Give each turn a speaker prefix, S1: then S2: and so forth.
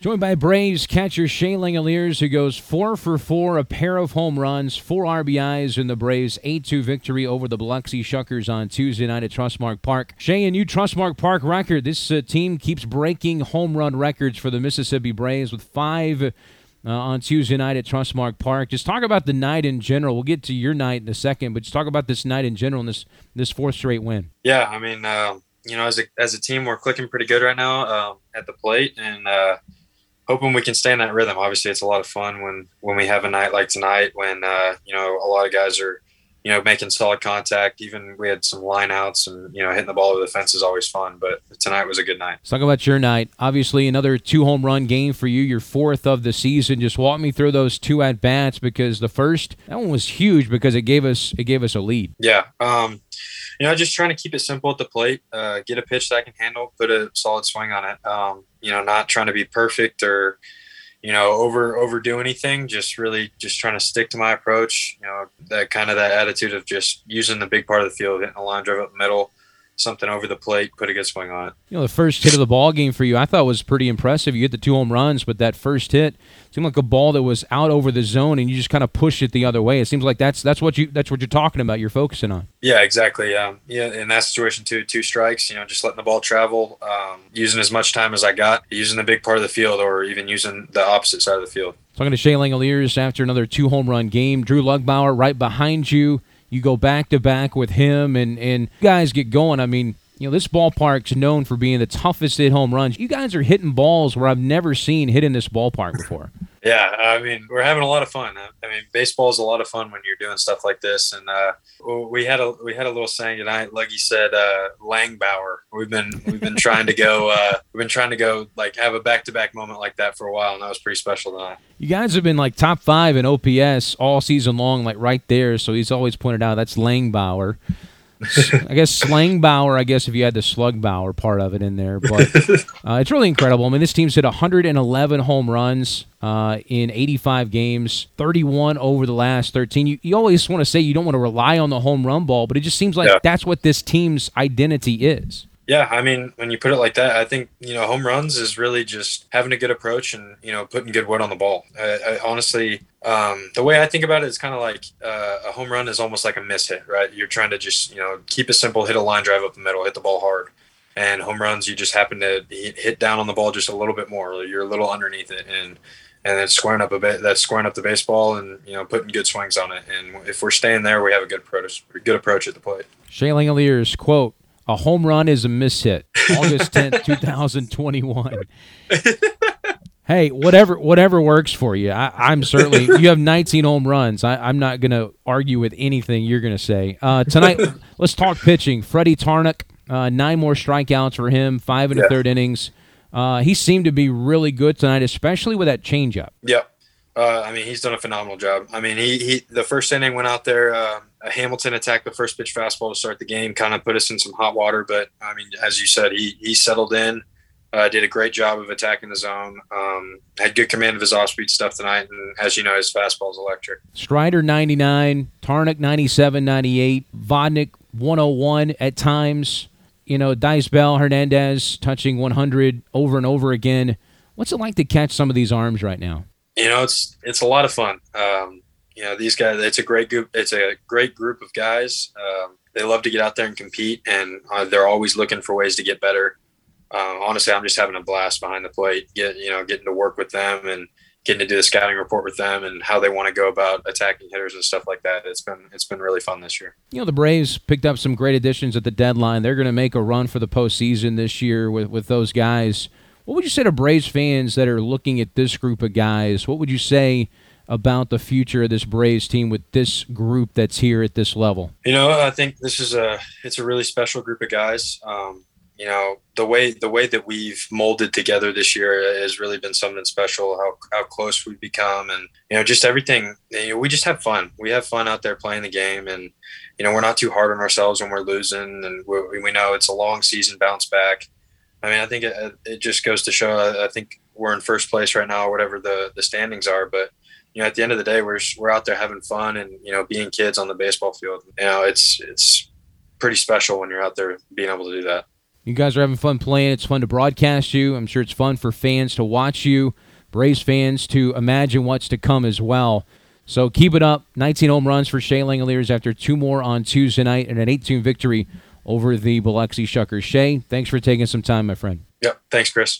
S1: Joined by Braves catcher Shea Langeliers, who goes four for four, a pair of home runs, four RBIs in the Braves' 8 2 victory over the Biloxi Shuckers on Tuesday night at Trustmark Park. Shea, a new Trustmark Park record. This uh, team keeps breaking home run records for the Mississippi Braves with five uh, on Tuesday night at Trustmark Park. Just talk about the night in general. We'll get to your night in a second, but just talk about this night in general and this, this fourth straight win.
S2: Yeah, I mean, uh, you know, as a, as a team, we're clicking pretty good right now um, at the plate. And, uh, hoping we can stay in that rhythm. Obviously, it's a lot of fun when when we have a night like tonight, when uh, you know a lot of guys are you know making solid contact. Even we had some lineouts and you know hitting the ball over the fence is always fun. But tonight was a good night.
S1: Let's talk about your night. Obviously, another two home run game for you, your fourth of the season. Just walk me through those two at bats because the first that one was huge because it gave us it gave us a lead.
S2: Yeah. Um, you know, just trying to keep it simple at the plate, uh, get a pitch that I can handle, put a solid swing on it. Um, you know, not trying to be perfect or, you know, over overdo anything. Just really just trying to stick to my approach. You know, that kind of that attitude of just using the big part of the field, hitting a line drive up the middle, something over the plate, put a good swing on it.
S1: You know, the first hit of the ball game for you, I thought was pretty impressive. You hit the two home runs, but that first hit seemed like a ball that was out over the zone, and you just kind of pushed it the other way. It seems like that's that's what you that's what you're talking about. You're focusing on.
S2: Yeah, exactly. Um, yeah, in that situation too, two strikes. You know, just letting the ball travel, um, using as much time as I got, using the big part of the field, or even using the opposite side of the field.
S1: Talking to Shea Langeliers after another two home run game. Drew Lugbauer right behind you. You go back to back with him, and and guys get going. I mean, you know, this ballpark's known for being the toughest hit home runs. You guys are hitting balls where I've never seen hit in this ballpark before.
S2: yeah, I mean, we're having a lot of fun. I mean, baseball is a lot of fun when you're doing stuff like this. And uh, we had a we had a little saying tonight. Like you said, uh, Lugbauer. We've been we've been trying to go. Uh, we've been trying to go like have a back to back moment like that for a while, and that was pretty special tonight.
S1: You guys have been like top five in OPS all season long, like right there. So he's always pointed out that's Lugbauer. I guess slang Slangbauer, I guess if you had the slug Slugbauer part of it in there, but uh, it's really incredible. I mean, this team's hit 111 home runs uh, in 85 games, 31 over the last 13. You, you always want to say you don't want to rely on the home run ball, but it just seems like yeah. that's what this team's identity is.
S2: Yeah, I mean, when you put it like that, I think you know home runs is really just having a good approach and you know putting good wood on the ball. I, I honestly, um, the way I think about it is kind of like uh, a home run is almost like a miss hit, right? You're trying to just you know keep it simple, hit a line drive up the middle, hit the ball hard, and home runs you just happen to hit down on the ball just a little bit more. You're a little underneath it, and and then squaring up a bit. That's squaring up the baseball and you know putting good swings on it. And if we're staying there, we have a good approach, good approach at the plate.
S1: Shea Langeliers quote a home run is a miss hit. August 10th, 2021. hey, whatever whatever works for you. I, am certainly you have 19 home runs. I, am not going to argue with anything you're going to say. Uh, tonight, let's talk pitching. Freddy Tarnok, uh, nine more strikeouts for him, five and yeah. a third innings. Uh, he seemed to be really good tonight, especially with that changeup.
S2: Yep. Uh, I mean, he's done a phenomenal job. I mean, he, he the first inning went out there. Uh, Hamilton attacked the first pitch fastball to start the game, kind of put us in some hot water. But I mean, as you said, he he settled in, uh, did a great job of attacking the zone. Um, had good command of his off speed stuff tonight, and as you know, his fastball is electric.
S1: Strider ninety nine, Tarnok 97, 98, Vodnik one hundred oh one at times. You know, Daysbel, Hernandez touching one hundred over and over again. What's it like to catch some of these arms right now?
S2: You know, it's it's a lot of fun. Um, you know, these guys. It's a great group. It's a great group of guys. Um, they love to get out there and compete, and uh, they're always looking for ways to get better. Uh, honestly, I'm just having a blast behind the plate. Get you know, getting to work with them and getting to do the scouting report with them and how they want to go about attacking hitters and stuff like that. It's been it's been really fun this year.
S1: You know, the Braves picked up some great additions at the deadline. They're going to make a run for the postseason this year with with those guys. What would you say to Braves fans that are looking at this group of guys? What would you say about the future of this Braves team with this group that's here at this level?
S2: You know, I think this is a it's a really special group of guys. Um, you know, the way the way that we've molded together this year has really been something special. How how close we've become, and you know, just everything. You know, we just have fun. We have fun out there playing the game, and you know, we're not too hard on ourselves when we're losing, and we, we know it's a long season bounce back I mean, I think it, it just goes to show. I, think we're in first place right now, or whatever the the standings are. But you know, at the end of the day, we're we're out there having fun and you know being kids on the baseball field. You know, it's it's pretty special when you're out there being able to do that.
S1: You guys are having fun playing. It's fun to broadcast you. I'm sure it's fun for fans to watch you, Braves fans to imagine what's to come as well. So keep it up. 19 home runs for Shea Langeliers after two more on Tuesday night and an 18 victory over the Biloxi Shucker. Shea, thanks for taking some time, my friend.
S2: Yep. Thanks, Chris.